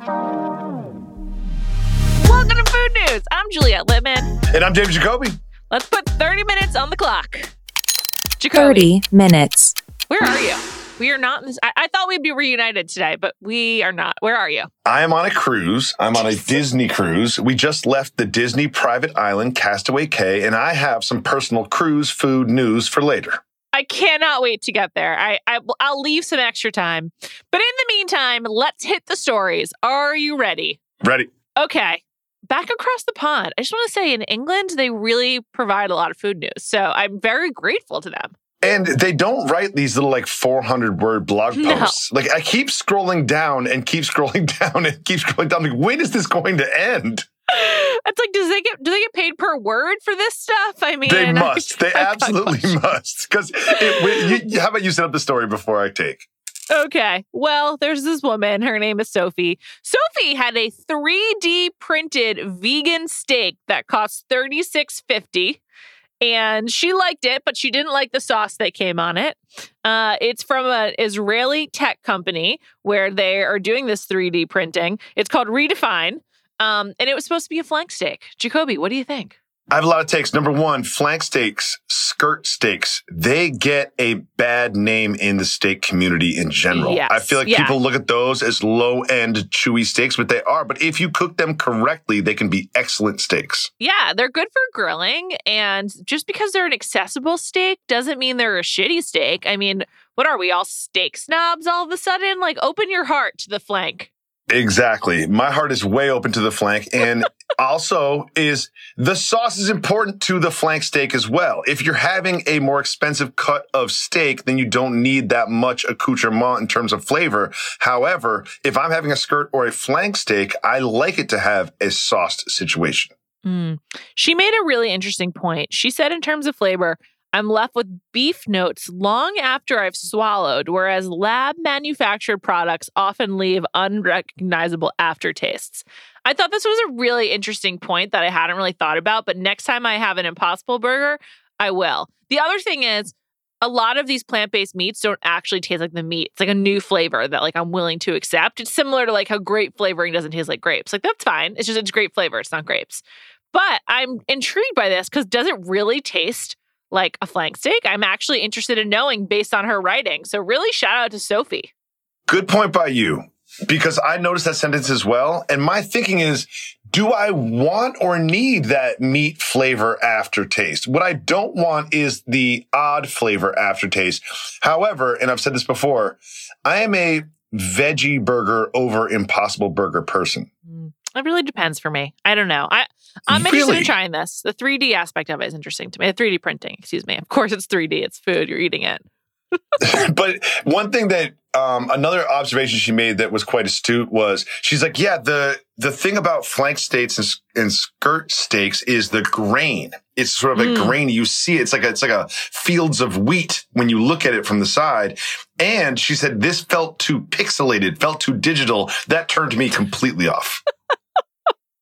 Welcome to Food News. I'm Juliet Litman. And I'm James Jacoby. Let's put 30 minutes on the clock. Jacoby, 30 minutes. where are you? We are not in this. I, I thought we'd be reunited today, but we are not. Where are you? I am on a cruise. I'm on a Disney cruise. We just left the Disney private island, Castaway Cay, and I have some personal cruise food news for later. I cannot wait to get there. I, I I'll leave some extra time. But in the meantime, let's hit the stories. Are you ready? Ready? Okay. Back across the pond, I just want to say in England, they really provide a lot of food news. So I'm very grateful to them. And they don't write these little like 400 word blog No. posts. Like I keep scrolling down and keep scrolling down and keep scrolling down. Like when is this going to end? It's like, does they get do they get paid per word for this stuff? I mean, They I- must. They I've absolutely must. Because how about you set up the story before I take? Okay. Well, there's this woman. Her name is Sophie. Sophie had a 3D printed vegan steak that cost $36.50. And she liked it, but she didn't like the sauce that came on it. Uh, it's from an Israeli tech company where they are doing this 3D printing. It's called Redefine. Um, and it was supposed to be a flank steak. Jacoby, what do you think? I have a lot of takes. Number one, flank steaks, skirt steaks, they get a bad name in the steak community in general. Yes, I feel like yeah. people look at those as low end, chewy steaks, but they are. But if you cook them correctly, they can be excellent steaks. Yeah, they're good for grilling. And just because they're an accessible steak doesn't mean they're a shitty steak. I mean, what are we all steak snobs all of a sudden? Like, open your heart to the flank. Exactly. My heart is way open to the flank. And also is the sauce is important to the flank steak as well. If you're having a more expensive cut of steak, then you don't need that much accoutrement in terms of flavor. However, if I'm having a skirt or a flank steak, I like it to have a sauced situation. Mm. She made a really interesting point. She said, in terms of flavor, I'm left with beef notes long after I've swallowed, whereas lab manufactured products often leave unrecognizable aftertastes. I thought this was a really interesting point that I hadn't really thought about, but next time I have an Impossible Burger, I will. The other thing is, a lot of these plant-based meats don't actually taste like the meat. It's like a new flavor that like I'm willing to accept. It's similar to like how grape flavoring doesn't taste like grapes. Like that's fine. It's just it's grape flavor. It's not grapes. But I'm intrigued by this because does it really taste like a flank steak? I'm actually interested in knowing based on her writing. So really shout out to Sophie. Good point by you. Because I noticed that sentence as well. And my thinking is, do I want or need that meat flavor aftertaste? What I don't want is the odd flavor aftertaste. However, and I've said this before, I am a veggie burger over Impossible Burger person. It really depends for me. I don't know. I I'm interested in trying this. The 3D aspect of it is interesting to me. The 3D printing, excuse me. Of course, it's 3D. It's food. You're eating it. but one thing that um, another observation she made that was quite astute was she's like, yeah, the the thing about flank steaks and, and skirt steaks is the grain. It's sort of like Mm. grainy. You see, it. it's like a, it's like a fields of wheat when you look at it from the side. And she said this felt too pixelated, felt too digital. That turned me completely off.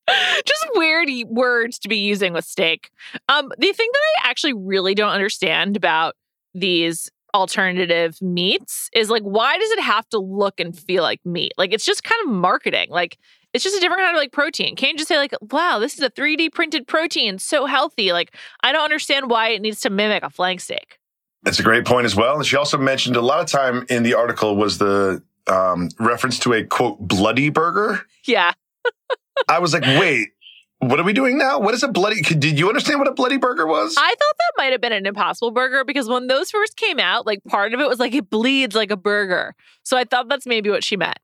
Just weird words to be using with steak. Um, the thing that I actually really don't understand about these alternative meats is like, why does it have to look and feel like meat? Like, it's just kind of marketing. Like, it's just a different kind of like protein. Can't you just say like, wow, this is a 3D printed protein, so healthy? Like, I don't understand why it needs to mimic a flank steak. That's a great point as well. And she also mentioned a lot of time in the article was the um, reference to a quote bloody burger. Yeah. I was like, wait, what are we doing now? What is a bloody? Did you understand what a bloody burger was? I thought that might have been an impossible burger because when those first came out, like part of it was like it bleeds like a burger. So I thought that's maybe what she meant.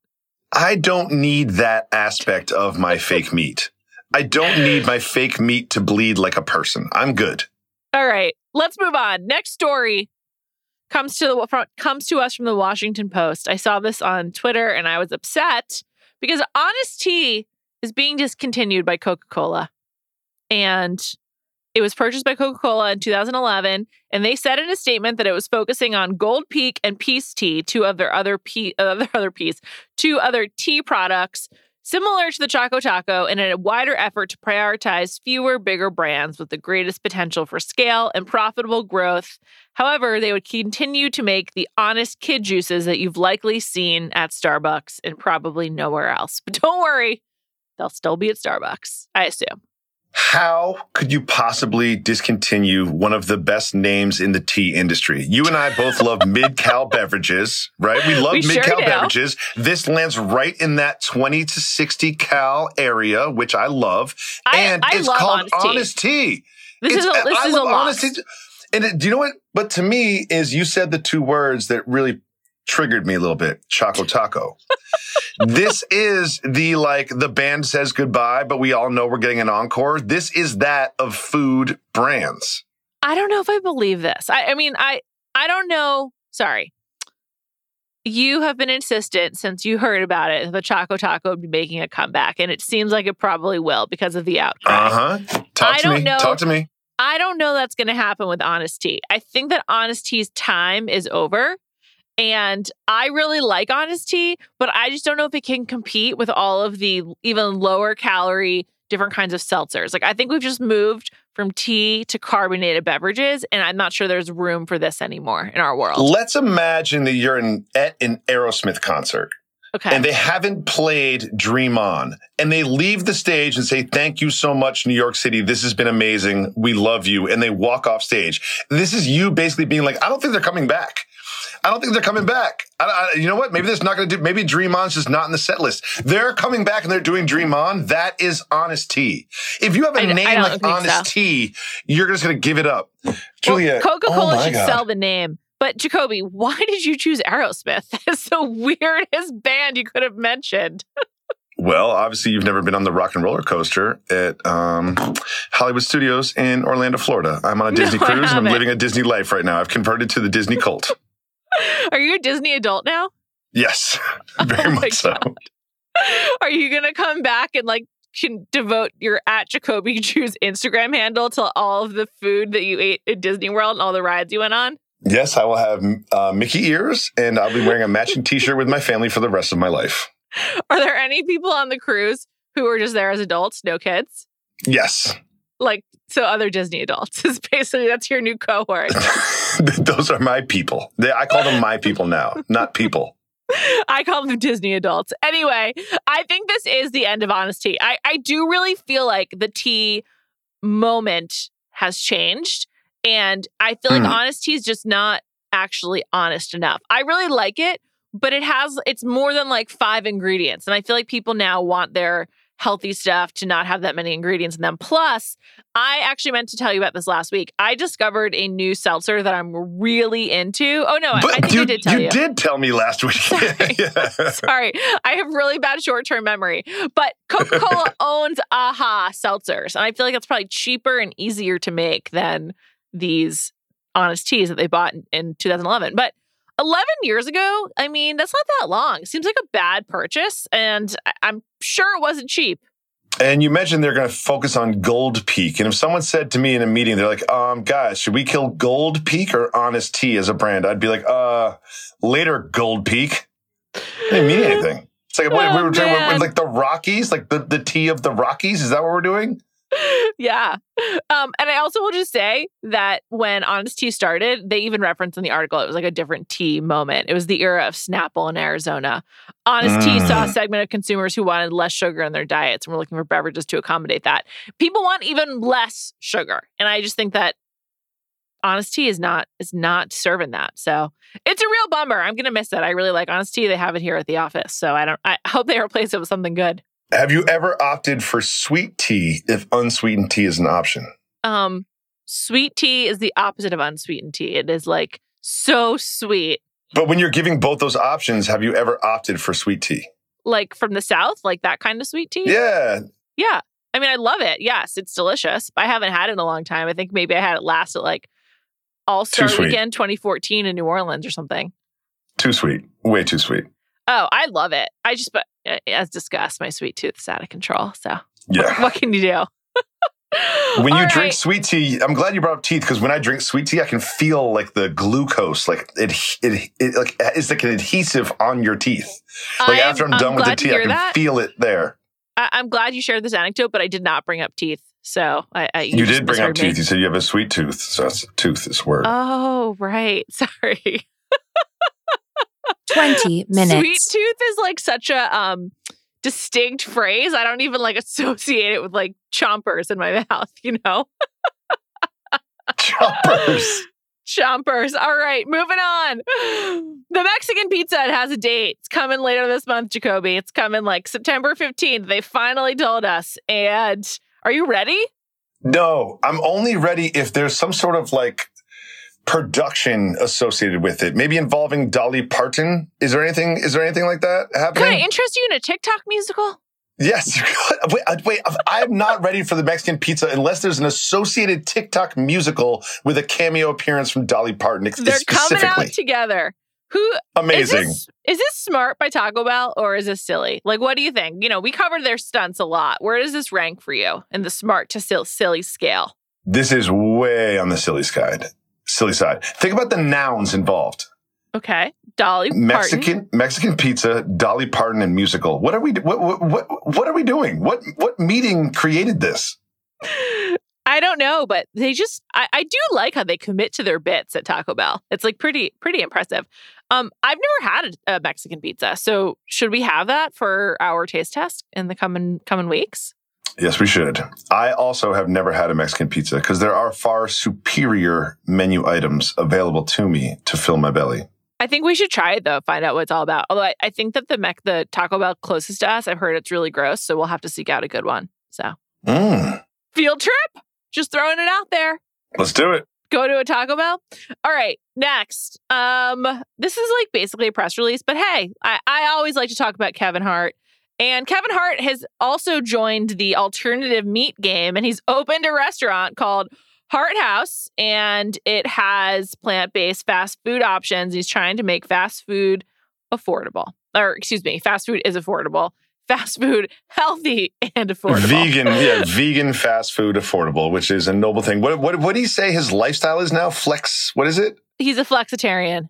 I don't need that aspect of my fake meat. I don't need my fake meat to bleed like a person. I'm good. All right, let's move on. Next story comes to the from, comes to us from the Washington Post. I saw this on Twitter and I was upset because Honest Tea is being discontinued by Coca-Cola. And it was purchased by Coca-Cola in 2011, and they said in a statement that it was focusing on Gold Peak and Peace Tea, two other other pe- other other peace, two other tea products similar to the Choco Taco in a wider effort to prioritize fewer, bigger brands with the greatest potential for scale and profitable growth. However, they would continue to make the honest kid juices that you've likely seen at Starbucks and probably nowhere else. But don't worry, they'll still be at Starbucks, I assume. How could you possibly discontinue one of the best names in the tea industry? You and I both love mid cal beverages, right? We love We mid cal do. beverages. This lands right in that 20 to 60 cal area, which I love. I- and I it's love called Honest Tea. Honest Tea. This is a, this I is a love lot. And it, do you know what? But to me, is you said the two words that really triggered me a little bit Choco Taco. this is the like the band says goodbye, but we all know we're getting an encore. This is that of food brands. I don't know if I believe this. I, I mean, I I don't know. Sorry. You have been insistent since you heard about it that the Choco Taco would be making a comeback, and it seems like it probably will because of the outcry. Uh huh. Talk I to don't me. know. Talk to me. I don't know that's going to happen with Honest Tea. I think that Honest Tea's time is over. And I really like Honest Tea, but I just don't know if it can compete with all of the even lower calorie, different kinds of seltzers. Like, I think we've just moved from tea to carbonated beverages, and I'm not sure there's room for this anymore in our world. Let's imagine that you're in, at an Aerosmith concert Okay. and they haven't played Dream On and they leave the stage and say, Thank you so much, New York City. This has been amazing. We love you. And they walk off stage. This is you basically being like, I don't think they're coming back. I don't think they're coming back. I, I, you know what? Maybe that's not going to do. Maybe Dream On's just not in the set list. They're coming back and they're doing Dream On. That is Honest Tea. If you have a I- I name don't like Honest so. Tea, you're just going to give it up. Julia, Coca oh Cola my should God. sell the name. But Jacoby, why did you choose Aerosmith? That's the weirdest band you could have mentioned. Well, obviously, you've never been on the rock and roller coaster at um, Hollywood Studios in Orlando, Florida. I'm on a Disney I cruise and I'm living a Disney life right now. I've converted to the Disney cult. Are you a Disney adult now? Yes, very Oh much so. Are you gonna come back and like can devote your at Jacoby Drew's Instagram handle to all of the food that you ate at Disney World and all the rides you went on? Yes, I will have uh, Mickey ears and I'll be wearing a matching t shirt with my family for the rest of my life. Are there any people on the cruise who are just there as adults, no kids? Yes. Like so other Disney adults. Is basically that's your new cohort. Those are my people. They, I call them my people now, not people. I call them Disney adults. Anyway, I think this is the end of Honest Tea. I, I do really feel like the tea moment has changed. And I feel like Mm. Honest Tea is just not actually honest enough. I really like it, but it has it's more than like five ingredients. And I feel like people now want their healthy stuff to not have that many ingredients in them. Plus, I actually meant to tell you about this last week. I discovered a new seltzer that I'm really into. Oh no, But I think you, I did tell you. You did tell me last week. Sorry. Yeah. Sorry, I have really bad short term memory. But Coca Cola owns AHA seltzers. And I feel like it's probably cheaper and easier to make than these honest teas that they bought in, in 2011. But 11 years ago, I mean, that's not that long. Seems like a bad purchase. And I- I'm sure it wasn't cheap. And you mentioned they're going to focus on Gold Peak. And if someone said to me in a meeting, they're like, um, guys, should we kill Gold Peak or Honest Tea as a brand? I'd be like, uh, later, Gold Peak. Didn't mean anything. It's like, what, we Oh, were talking about, like the Rockies, like the, the tea of the Rockies. Is that what we're doing? Yeah. Um, and I also will just say that when Honest Tea started, they even referenced in the article it was like a different tea moment. It was the era of Snapple in Arizona. Honest Tea saw a Mm. segment of consumers who wanted less sugar in their diets and were looking for beverages to accommodate that. People want even less sugar. And I just think that Honest Tea is not is not serving that. So it's a real bummer. I'm gonna miss it. I really like Honest Tea. They have it here at the office. So I don't I hope they replace it with something good. Have you ever opted for sweet tea if unsweetened tea is an option? um sweet tea is the opposite of unsweetened tea. It is like so sweet. But when you're giving both those options, have you ever opted for sweet tea? Like from the south, like that kind of sweet tea. Yeah. Yeah. I mean, I love it. Yes, it's delicious. I haven't had it in a long time. I think maybe I had it last at like All Star. Weekend 2014 in New Orleans or something. Too sweet. Way too sweet. Oh, I love it. I just, but uh, as discussed, my sweet tooth is out of control. So Yeah. what can you do? When you All drink right. sweet tea, I'm glad you brought up teeth because when I drink sweet tea, I can feel like the glucose, like it, it, it like it's like an adhesive on your teeth. Like I'm- after I'm, I'm done with the tea, I can that. feel it there. I, I'm glad you shared this anecdote, but I did not bring up teeth. So I, I You, just did bring up me. teeth. You said you have a sweet tooth, so that's tooth is word. Oh, right. Sorry. 20 minutes. Sweet tooth is like such a um distinct phrase. I don't even like associate it with like chompers in my mouth, you know? chompers. Chompers. All right, moving on. The Mexican pizza it has a date. It's coming later this month, Jacoby. It's coming like September 15th. They finally told us. And are you ready? No, I'm only ready if there's some sort of like production associated with it. Maybe involving Dolly Parton. Is there anything? Is there anything like that happening? Could I interest you in a TikTok musical? yes. wait, wait. I'm not ready for the Mexican pizza unless there's an associated TikTok musical with a cameo appearance from Dolly Parton. They're coming out together. Who Amazing. Is this, is this smart by Taco Bell or is this silly? Like, what do you think? You know, we covered their stunts a lot. Where does this rank for you in the smart to silly scale? This is way on the silly side. Silly side. Think about the nouns involved. Okay, Dolly Mexican Parton. Mexican pizza, Dolly Parton, and musical. What are we? What, what what what are we doing? What what meeting created this? I don't know, but they just I, I do like how they commit to their bits at Taco Bell. It's like pretty pretty impressive. Um, I've never had a, a Mexican pizza, so should we have that for our taste test in the coming coming weeks? Yes, we should. I also have never had a Mexican pizza because there are far superior menu items available to me to fill my belly. I think we should try it though, find out what it's all about. Although I, I think that the Mec the Taco Bell closest to us, I've heard it's really gross, so we'll have to seek out a good one. So Mm, field trip, just throwing it out there. let's do it. Go to a Taco Bell. All right, next. Um, this is like basically a press release, but hey, I, I always like to talk about Kevin Hart. And Kevin Hart has also joined the alternative meat game, and he's opened a restaurant called Hart House, and it has plant based fast food options. He's trying to make fast food affordable, or excuse me, fast food is affordable. Fast food healthy and affordable. Vegan, yeah, vegan fast food affordable, which is a noble thing. What what what do you say his lifestyle is now? Flex. What is it? He's a flexitarian.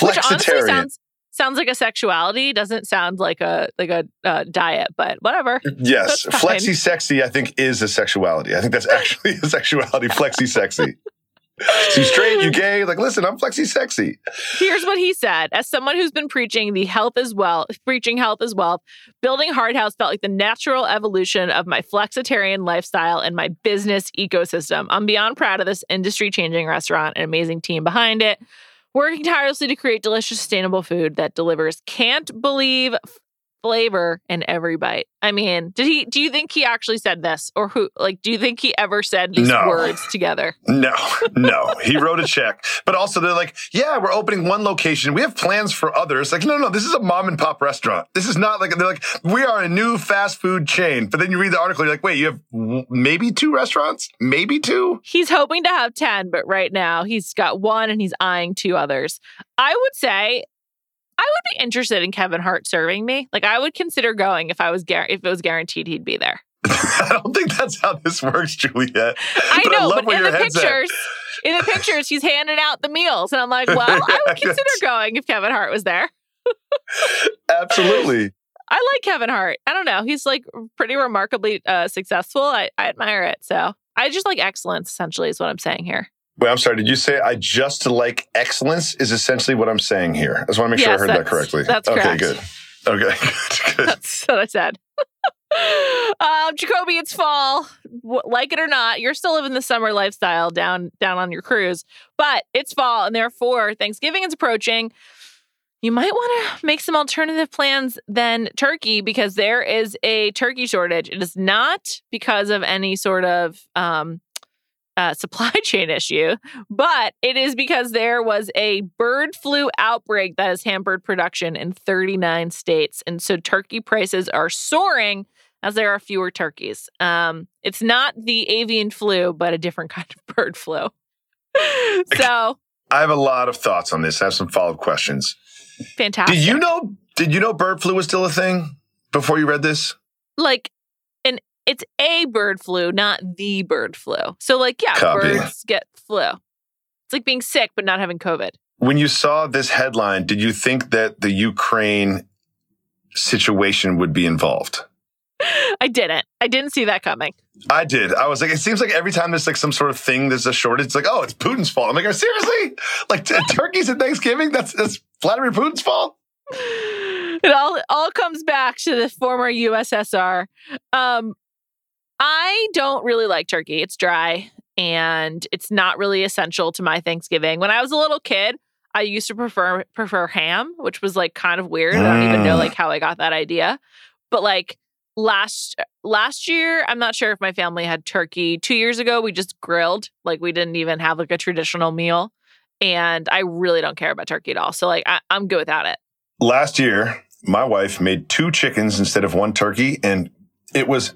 Which honestly Flexitarian. sounds sounds like a sexuality. Doesn't sound like a like a uh, diet, but whatever. Yes, flexi sexy. I think is a sexuality. I think that's actually a sexuality. Flexi sexy. So you straight, you gay? Like, listen, I'm flexi sexy. Here's what he said: As someone who's been preaching the health as well, preaching health as well, building Hart House felt like the natural evolution of my flexitarian lifestyle and my business ecosystem. I'm beyond proud of this industry-changing restaurant and amazing team behind it. Working tirelessly to create delicious, sustainable food that delivers. Can't believe flavor in every bite. I mean, did he do you think he actually said this or who like do you think he ever said these No. words together? No, no. He wrote a check. But also they're like, yeah, we're opening one location. We have plans for others. Like, no, no, this is a mom and pop restaurant. This is not like, they're like, we are a new fast food chain. But then you read the article, you're like, wait, you have w- maybe two restaurants? Maybe two? He's hoping to have 10, but right now he's got one and he's eyeing two others. I would say I would be interested in Kevin Hart serving me. Like I would consider going if I was gar- if it was guaranteed he'd be there. I don't think that's how this works, Juliet. I But I know, love but in the head's at. pictures, in the pictures, he's handing out the meals, and I'm like, well, I would consider going if Kevin Hart was there. Absolutely. I like Kevin Hart. I don't know. He's like pretty remarkably uh, successful. I, I admire it. So I just like excellence, essentially, is what I'm saying here. Wait, I'm sorry. Did you say I just like excellence is essentially what I'm saying here? I just want to make sure I heard that correctly. that's okay, correct. good. Okay, good, good. That's what I said. um, Jacoby, it's fall. W- Like it or not, you're still living the summer lifestyle down down on your cruise, but it's fall, and therefore Thanksgiving is approaching. You might want to make some alternative plans than turkey because there is a turkey shortage. It is not because of any sort of um, uh, supply chain issue, but it is because there was a bird flu outbreak that has hampered production in 39 states. And so turkey prices are soaring as there are fewer turkeys. Um, it's not the avian flu, but a different kind of bird flu. so I have a lot of thoughts on this. I have some follow up questions. fantastic. Did you know? Did you know bird flu was still a thing before you read this? like it's a bird flu, not the bird flu. So like yeah, Copy. birds get flu. It's like being sick but not having COVID. When you saw this headline, did you think that the Ukraine situation would be involved? I didn't. I didn't see that coming. I did. I was like, it seems like every time there's like some sort of thing, there's a shortage. It's like, oh, it's Putin's fault. I'm like, seriously? Like t- turkeys at Thanksgiving? That's that's Vladimir Putin's fault. It all all comes back to the former USSR. Um, I don't really like turkey. It's dry and it's not really essential to my Thanksgiving. When I was a little kid, I used to prefer prefer ham, which was like kind of weird. I don't even know Mm. like how I got that idea. But like last last year, I'm not sure if my family had turkey. 2 years ago, we just grilled. Like we didn't even have like a traditional meal. And I really don't care about turkey at all. So like I, I'm good without it. Last year, my wife made two chickens instead of one turkey, and it was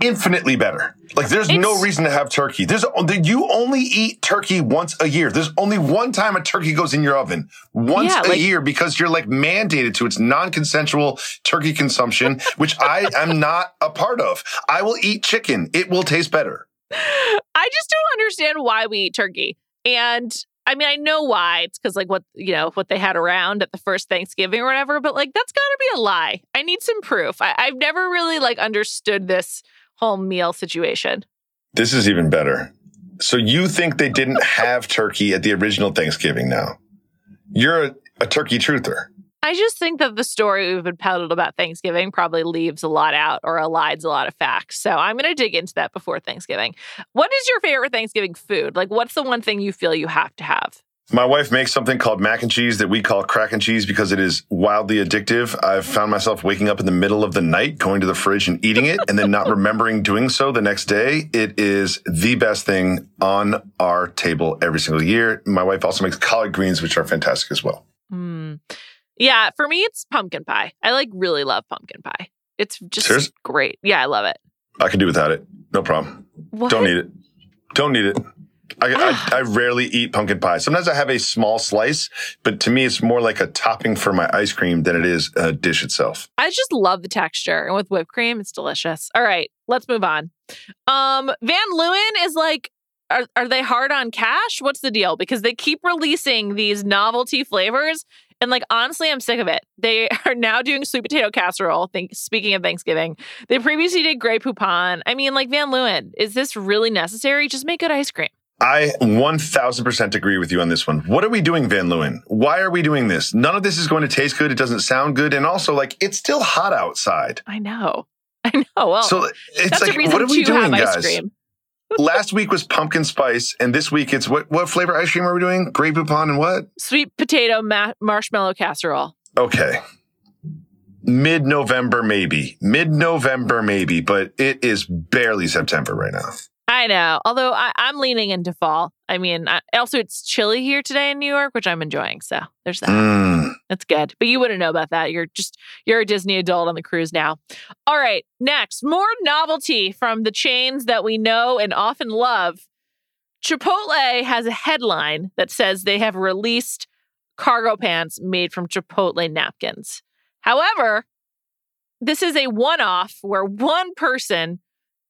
infinitely better. Like, there's no reason to have turkey. There's only you only eat turkey once a year. There's only one time a turkey goes in your oven once Yeah, a like- year because you're like mandated to. It's non-consensual turkey consumption, which I am not a part of. I will eat chicken. It will taste better. I just don't understand why we eat turkey. And I mean, I know why. It's because like what you know what they had around at the first Thanksgiving or whatever. But like that's got to be a lie. I need some proof. I, I've never really like understood this whole meal situation. This is even better. So you think they didn't have turkey at the original Thanksgiving now? You're a, a turkey truther. I just think that the story we've been peddled about Thanksgiving probably leaves a lot out or elides a lot of facts. So I'm going to dig into that before Thanksgiving. What is your favorite Thanksgiving food? Like, what's the one thing you feel you have to have? My wife makes something called mac and cheese that we call crack and cheese because it is wildly addictive. I've found myself waking up in the middle of the night, going to the fridge and eating it, and then not remembering doing so the next day. It is the best thing on our table every single year. My wife also makes collard greens, which are fantastic as well. Hmm. Yeah, for me, it's pumpkin pie. I like really love pumpkin pie. It's just Serious? great. Yeah, I love it. I can do without it. No problem. What? Don't need it. Don't need it. I, I, I rarely eat pumpkin pie. Sometimes I have a small slice, but to me, it's more like a topping for my ice cream than it is a dish itself. I just love the texture, and with whipped cream, it's delicious. All right, let's move on. Um, Van Leeuwen is like, are are they hard on cash? What's the deal? Because they keep releasing these novelty flavors, and like honestly, I'm sick of it. They are now doing sweet potato casserole. Think speaking of Thanksgiving, they previously did Grey Poupon. I mean, like Van Leeuwen, is this really necessary? Just make good ice cream. I 1000% agree with you on this one. What are we doing, Van Leeuwen? Why are we doing this? None of this is going to taste good. It doesn't sound good. And also, like, it's still hot outside. I know, I know. Well, so it's like, what are we doing, guys? cream. Last week was pumpkin spice, and this week it's what, what flavor ice cream are we doing? Grey Poupon and what? Sweet potato ma- marshmallow casserole. Okay. mid November, maybe. Mid November, maybe, but it is barely September right now. I know. Although I, am leaning into fall. I mean, I, also it's chilly here today in New York, which I'm enjoying. So there's that. Mm. That's good. But you wouldn't know about that. You're just you're a Disney adult on the cruise now. All right. Next, more novelty from the chains that we know and often love. Chipotle has a headline that says they have released cargo pants made from Chipotle napkins. However, this is a one off where one person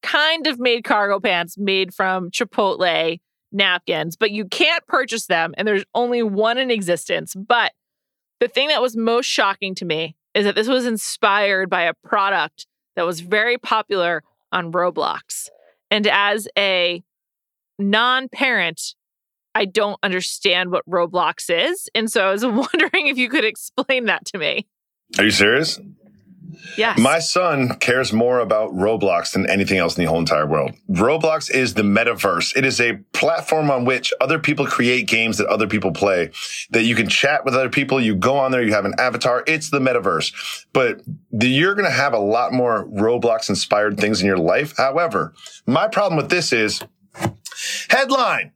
kind of made cargo pants made from Chipotle napkins, but you can't purchase them and there's only one in existence. But the thing that was most shocking to me is that this was inspired by a product that was very popular on Roblox. And as a non parent, I don't understand what Roblox is. And so I was wondering if you could explain that to me. Are you serious? Yes. My son cares more about Roblox than anything else in the whole entire world. Roblox is the metaverse. It is a platform on which other people create games that other people play, that you can chat with other people. You go on there, you have an avatar. It's the metaverse, but the, you're going to have a lot more Roblox inspired things in your life. However, my problem with this is headline.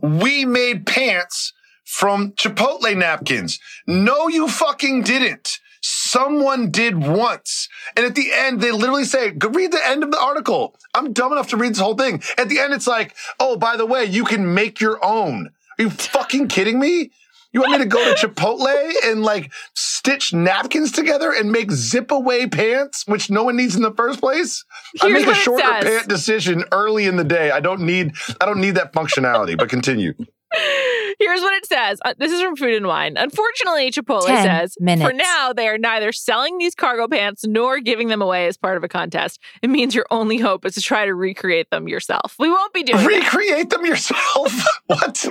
We made pants from Chipotle napkins. No, you fucking didn't someone did once. And at the end, they literally say, go read the end of the article. I'm dumb enough to read this whole thing. At the end, it's like, oh, by the way, you can make your own. Are you fucking kidding me? You want me to go to Chipotle and like stitch napkins together and make zip away pants, which no one needs in the first place? Here's I make a shorter pant decision early in the day. I don't need I don't need that functionality, but continue. Here's what it says. Uh, this is from Food and Wine. Unfortunately, Chipotle says minutes. for now they are neither selling these cargo pants nor giving them away as part of a contest. It means your only hope is to try to recreate them yourself. We won't be doing recreate that. them yourself. what?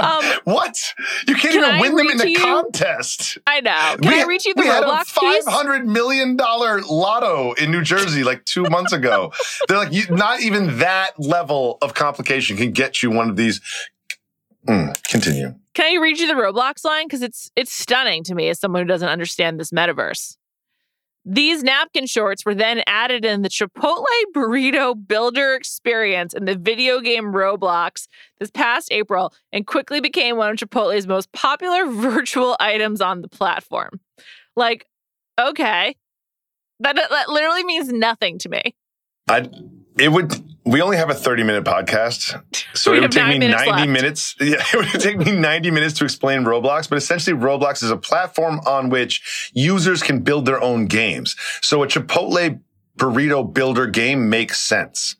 Um, what? You can't can even win them in a you? contest. I know. Can we, I reach you the we Roblox had a five hundred million dollar lotto in New Jersey like two months ago. They're like, you, not even that level of complication can get you one of these. Mm, continue. Can I read you the Roblox line because it's it's stunning to me as someone who doesn't understand this metaverse. These napkin shorts were then added in the Chipotle Burrito Builder experience in the video game Roblox this past April and quickly became one of Chipotle's most popular virtual items on the platform. Like, okay, that, that literally means nothing to me. I it would we only have a 30 minute podcast so it would take me minutes 90 left. minutes yeah it would take me 90 minutes to explain roblox but essentially roblox is a platform on which users can build their own games so a chipotle burrito builder game makes sense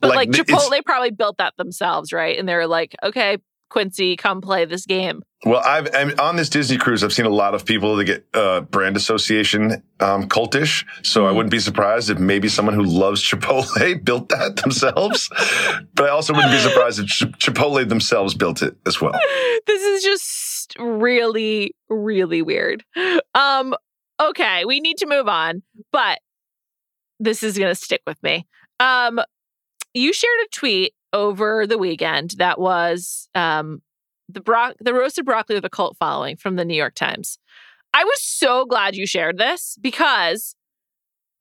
But like, it's- Chipotle probably built that themselves, right? And they're like, okay, Quincy, come play this game. Well, I've I'm, on this Disney cruise. I've seen a lot of people that get uh, brand association um, cultish. So I Mm. wouldn't be surprised if maybe someone who loves Chipotle built that themselves. but I also wouldn't be surprised if Ch- Chipotle themselves built it as well. this is just really, really weird. Um, okay, we need to move on, but this is gonna stick with me. Um, you shared a tweet over the weekend that was um the bro- the roasted broccoli with a cult following from the New York Times. I was so glad you shared this because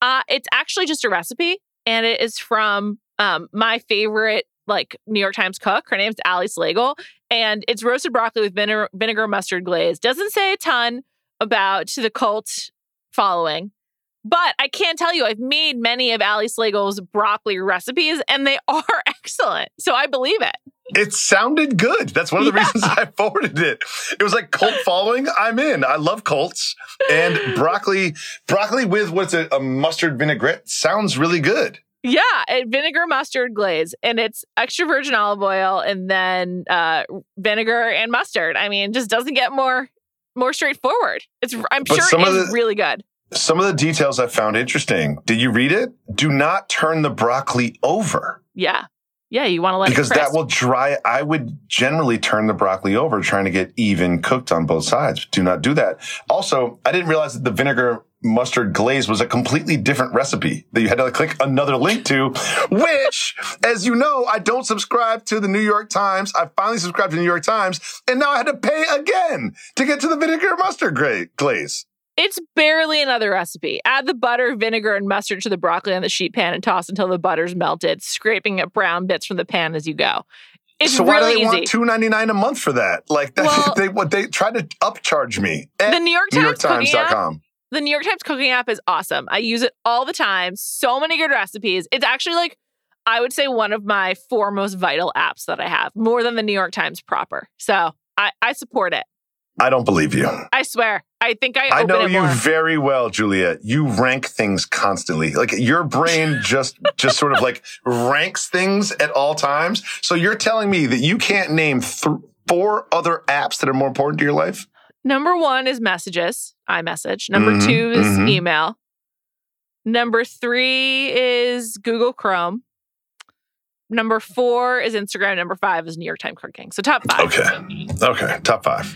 uh, it's actually just a recipe and it is from um, my favorite like New York Times cook. Her name's Ali Slagle and it's roasted broccoli with vinegar, vinegar mustard glaze. Doesn't say a ton about the cult following, but I can't tell you I've made many of Ali Slagle's broccoli recipes and they are excellent. So I believe it. It sounded good. That's one of the Yeah. reasons I forwarded it. It was like cult following. I'm in. I love cults and broccoli. Broccoli with what's it? A mustard vinaigrette sounds really good. Yeah, vinegar mustard glaze, and it's extra virgin olive oil, and then uh, vinegar and mustard. I mean, just doesn't get more more straightforward. It's I'm But sure some it of is the- really good. Some of the details I found interesting. Did you read it? Do not turn the broccoli over. Yeah, yeah. You want to let because that will dry. I would generally turn the broccoli over, trying to get even cooked on both sides. Do not do that. Also, I didn't realize that the vinegar mustard glaze was a completely different recipe that you had to click another link to, which, as you know, I don't subscribe to the New York Times. I finally subscribed to the New York Times and now I had to pay again to get to the vinegar mustard glaze. It's barely another recipe. Add the butter, vinegar, and mustard to the broccoli on the sheet pan and toss until the butter's melted, scraping up brown bits from the pan as you go. It's so why really do they easy. want two ninety nine a month for that? Like that, Well- they what they try to upcharge me. The New York Times cooking app NewYorkTimes.com. the New York Times cooking app is awesome. I use it all the time. So many good recipes. It's actually like, I would say one of my four most vital apps that I have, more than the New York Times proper. So I, I support it. I don't believe you. I swear. I think I, I know you more. very well, Juliet. You rank things constantly. Like your brain just just sort of like ranks things at all times. So you're telling me that you can't name th- four other apps that are more important to your life? Number one is messages, iMessage. Number Mhm, two is mhm. email. Number three is Google Chrome. Number four is Instagram. Number five is New York Times cooking. So top five. Okay. Okay. Top five.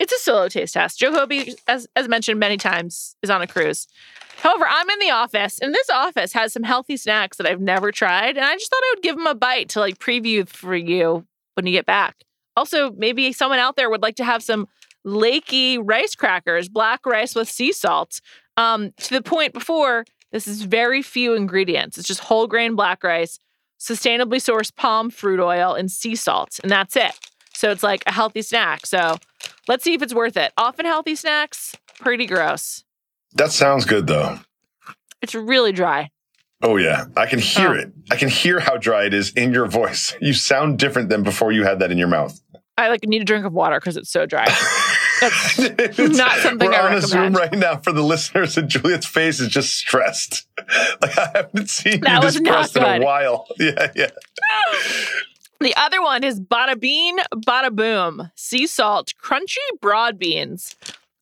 It's a solo taste test. Jacoby, as, as mentioned many times, is on a cruise. However, I'm in the office, and this office has some healthy snacks that I've never tried, and I just thought I would give them a bite to like preview for you when you get back. Also, maybe someone out there would like to have some lakey rice crackers, black rice with sea salt. Um, to the point before, this is very few ingredients. It's just whole grain black rice, sustainably sourced palm fruit oil, and sea salt, and that's it. So it's like a healthy snack. So let's see if it's worth it. Often healthy snacks, pretty gross. That sounds good though. It's really dry. Oh yeah, I can hear Oh. it. I can hear how dry it is in your voice. You sound different than before you had that in your mouth. I like need a drink of water because it's so dry. That's It's- not something We're I on a Zoom right now for the listeners, and Juliet's face is just stressed. Like I haven't seen That you this not in a while. Yeah, yeah. The other one is Bada Bean, Bada Boom, sea salt, crunchy broad beans.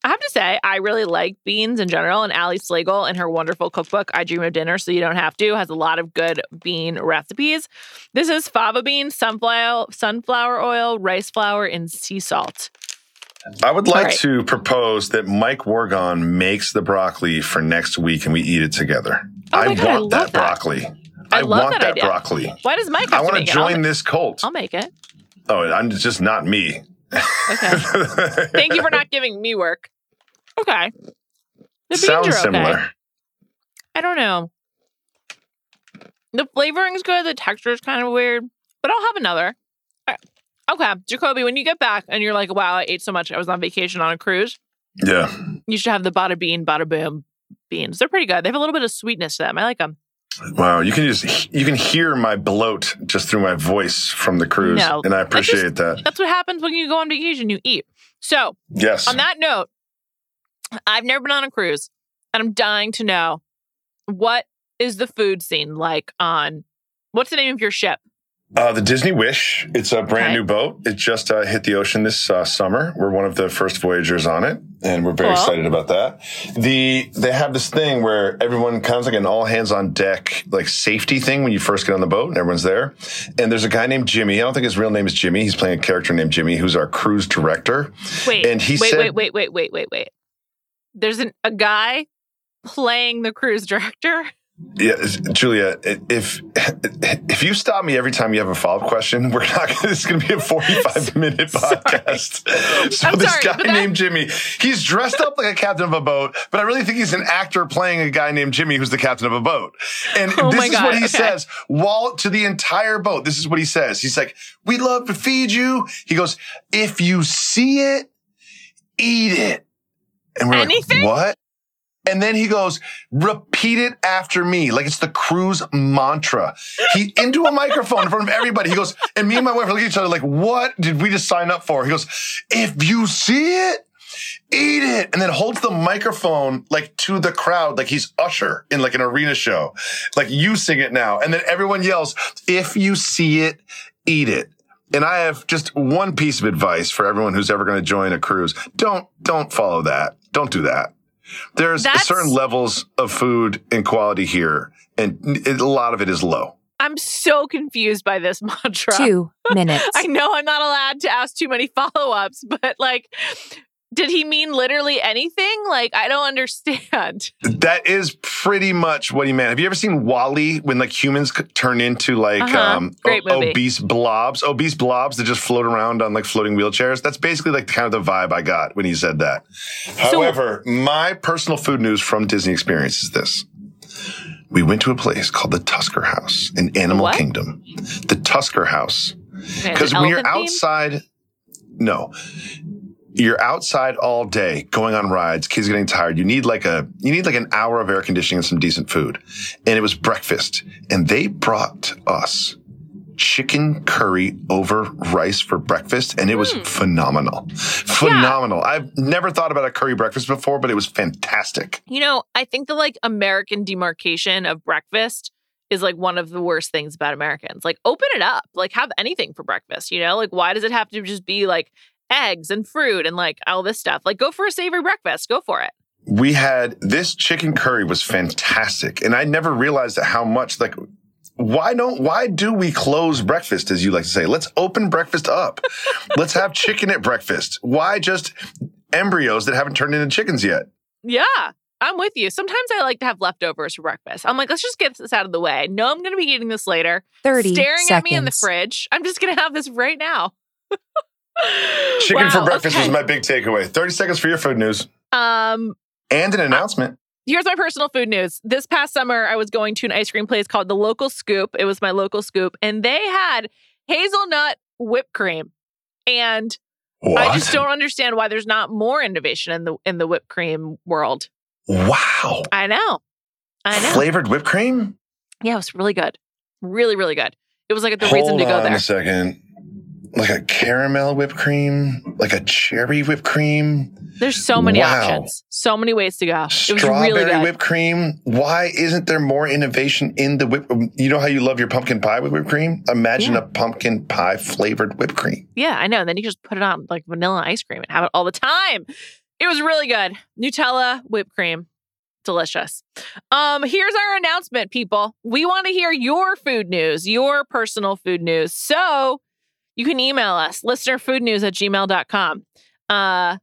I have to say, I really like beans in general, and Ali Slagle in her wonderful cookbook, I Dream of Dinner, So You Don't Have to, has a lot of good bean recipes. This is fava bean, sunflower, sunflower oil, rice flour, and sea salt. I would like right. to propose that Mike Wargon makes the broccoli for next week and we eat it together. Oh I God, I want love that that. broccoli. I I, love want that that, idea. broccoli. Why does Mike have I want to join this cult. I'll make it. Oh, I'm just not me. Okay. Thank you for not giving me work. Okay. The Sounds okay. similar. I don't know. The flavoring's good. The texture is kind of weird, but I'll have another. Right. Okay, Jacoby, when you get back and you're like, "Wow, I ate so much. I was on vacation on a cruise." Yeah. You should have the Bada Bean, Bada Boom beans. They're pretty good. They have a little bit of sweetness to them. I like them. Wow. You can just you can hear my bloat just through my voice from the cruise. No, and I that's just- appreciate that. That's what happens when you go on vacation. You eat. So, Yes. on that note, I've never been on a cruise, and I'm dying to know what is the food scene like on what's the name of your ship? Uh, the Disney Wish. It's a brand Okay. new boat. It just uh, hit the ocean this uh, summer. We're one of the first voyagers on it, and we're very Cool. excited about that. The they have this thing where everyone comes like an all hands on deck like safety thing when you first get on the boat, and everyone's there. And there's a guy named Jimmy. I don't think his real name is Jimmy. He's playing a character named Jimmy, who's our cruise director. Wait, And he wait, said- wait, wait, wait, wait, wait, wait. There's an, a guy playing the cruise director. Yeah, Julia, if if you stop me every time you have a follow up question, we're not. Gonna, this is going to be a forty five minute podcast. So I'm this sorry, guy that- named Jimmy, he's dressed up like a captain of a boat, but I really think he's an actor playing a guy named Jimmy who's the captain of a boat. And Oh this is God, what he okay. says while to the entire boat. This is what he says. He's like, "We love to feed you." He goes, "If you see it, eat it." And we're Anything? like, "What?" And then he goes, repeat it after me. Like it's the cruise mantra. He into a microphone in front of everybody. He goes, and me and my wife look at each other like, what did we just sign up for? He goes, if you see it, eat it. And then holds the microphone like to the crowd, like he's Usher in like an arena show. Like you sing it now. And then everyone yells, if you see it, eat it. And I have just one piece of advice for everyone who's ever going to join a cruise. Don't, don't follow that. Don't do that. There's That's- certain levels of food and quality here, and it- a lot of it is low. I'm so confused by this mantra. Two minutes. I know I'm not allowed to ask too many follow ups, but like, did he mean literally anything? Like, I don't understand. That is pretty much what he meant. Have you ever seen WALL-E when like humans turn into like Uh-huh. um, o- obese blobs, obese blobs that just float around on like floating wheelchairs? That's basically like kind of the vibe I got when he said that. However, my personal food news from Disney Experience is this. We went to a place called the Tusker House in Animal What? Kingdom. The Tusker House. Okay, is it Because when you're outside, no, you're outside all day going on rides. Kids getting tired. You need like a you need like an hour of air conditioning and some decent food. And it was breakfast, and they brought us chicken curry over rice for breakfast, and it was hmm. phenomenal, phenomenal. I've never thought about a curry breakfast before, but it was fantastic. You know, I think the like American demarcation of breakfast is like one of the worst things about Americans. Like, open it up. Like, have anything for breakfast. You know, like why does it have to just be like eggs and fruit and like all this stuff? Like, go for a savory breakfast. Go for it. we had this chicken curry was fantastic and i never realized how much like why don't why do we close breakfast as you like to say let's open breakfast up let's have chicken at breakfast why just embryos that haven't turned into chickens yet Yeah. I'm with you. Sometimes I like to have leftovers for breakfast. I'm like, let's just get this out of the way. I know I'm going to be eating this later. 30 Staring at me in the fridge. I'm just going to have this right now. chicken for breakfast okay. was my big takeaway 30 seconds for your food news Um, and an announcement here's my personal food news. This past summer, I was going to an ice cream place called the Local Scoop. It was my local scoop, and they had hazelnut whipped cream. And what I just don't understand why there's not more innovation in the in the whipped cream world. wow I know, I know. flavored whipped cream Yeah, it was really good, really, really good. It was like the reason to go on there. a second like a caramel whipped cream like a cherry whipped cream There's so many Wow. options, so many ways to go. It was Strawberry really good. whipped cream. Why isn't there more innovation in the whip? You know how you love your pumpkin pie with whipped cream? Imagine Yeah. a pumpkin pie flavored whipped cream. Yeah, I know. And then you just put it on like vanilla ice cream and have it all the time. It was really good. Nutella, whipped cream. Delicious. Um, here's our announcement, people. We want to hear your food news, your personal food news. So you can email us, listenerfoodnews at gmail.com. Uh,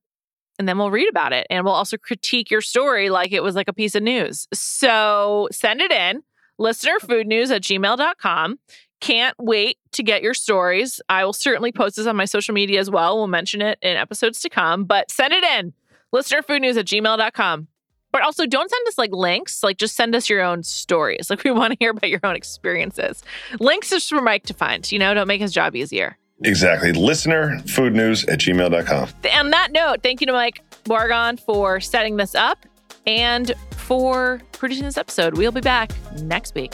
and then we'll read about it. And we'll also critique your story like it was like a piece of news. So send it in, listenerfoodnews at gmail.com. Can't wait to get your stories. I will certainly post this on my social media as well. We'll mention it in episodes to come, but send it in. Listenerfoodnews at gmail.com. But also don't send us like links. Like just send us your own stories. Like we want to hear about your own experiences. Links is for Mike to find, you know, don't make his job easier. Exactly. Listener food news at gmail.com. On that note, thank you to Mike Bargon for setting this up and for producing this episode. We'll be back next week.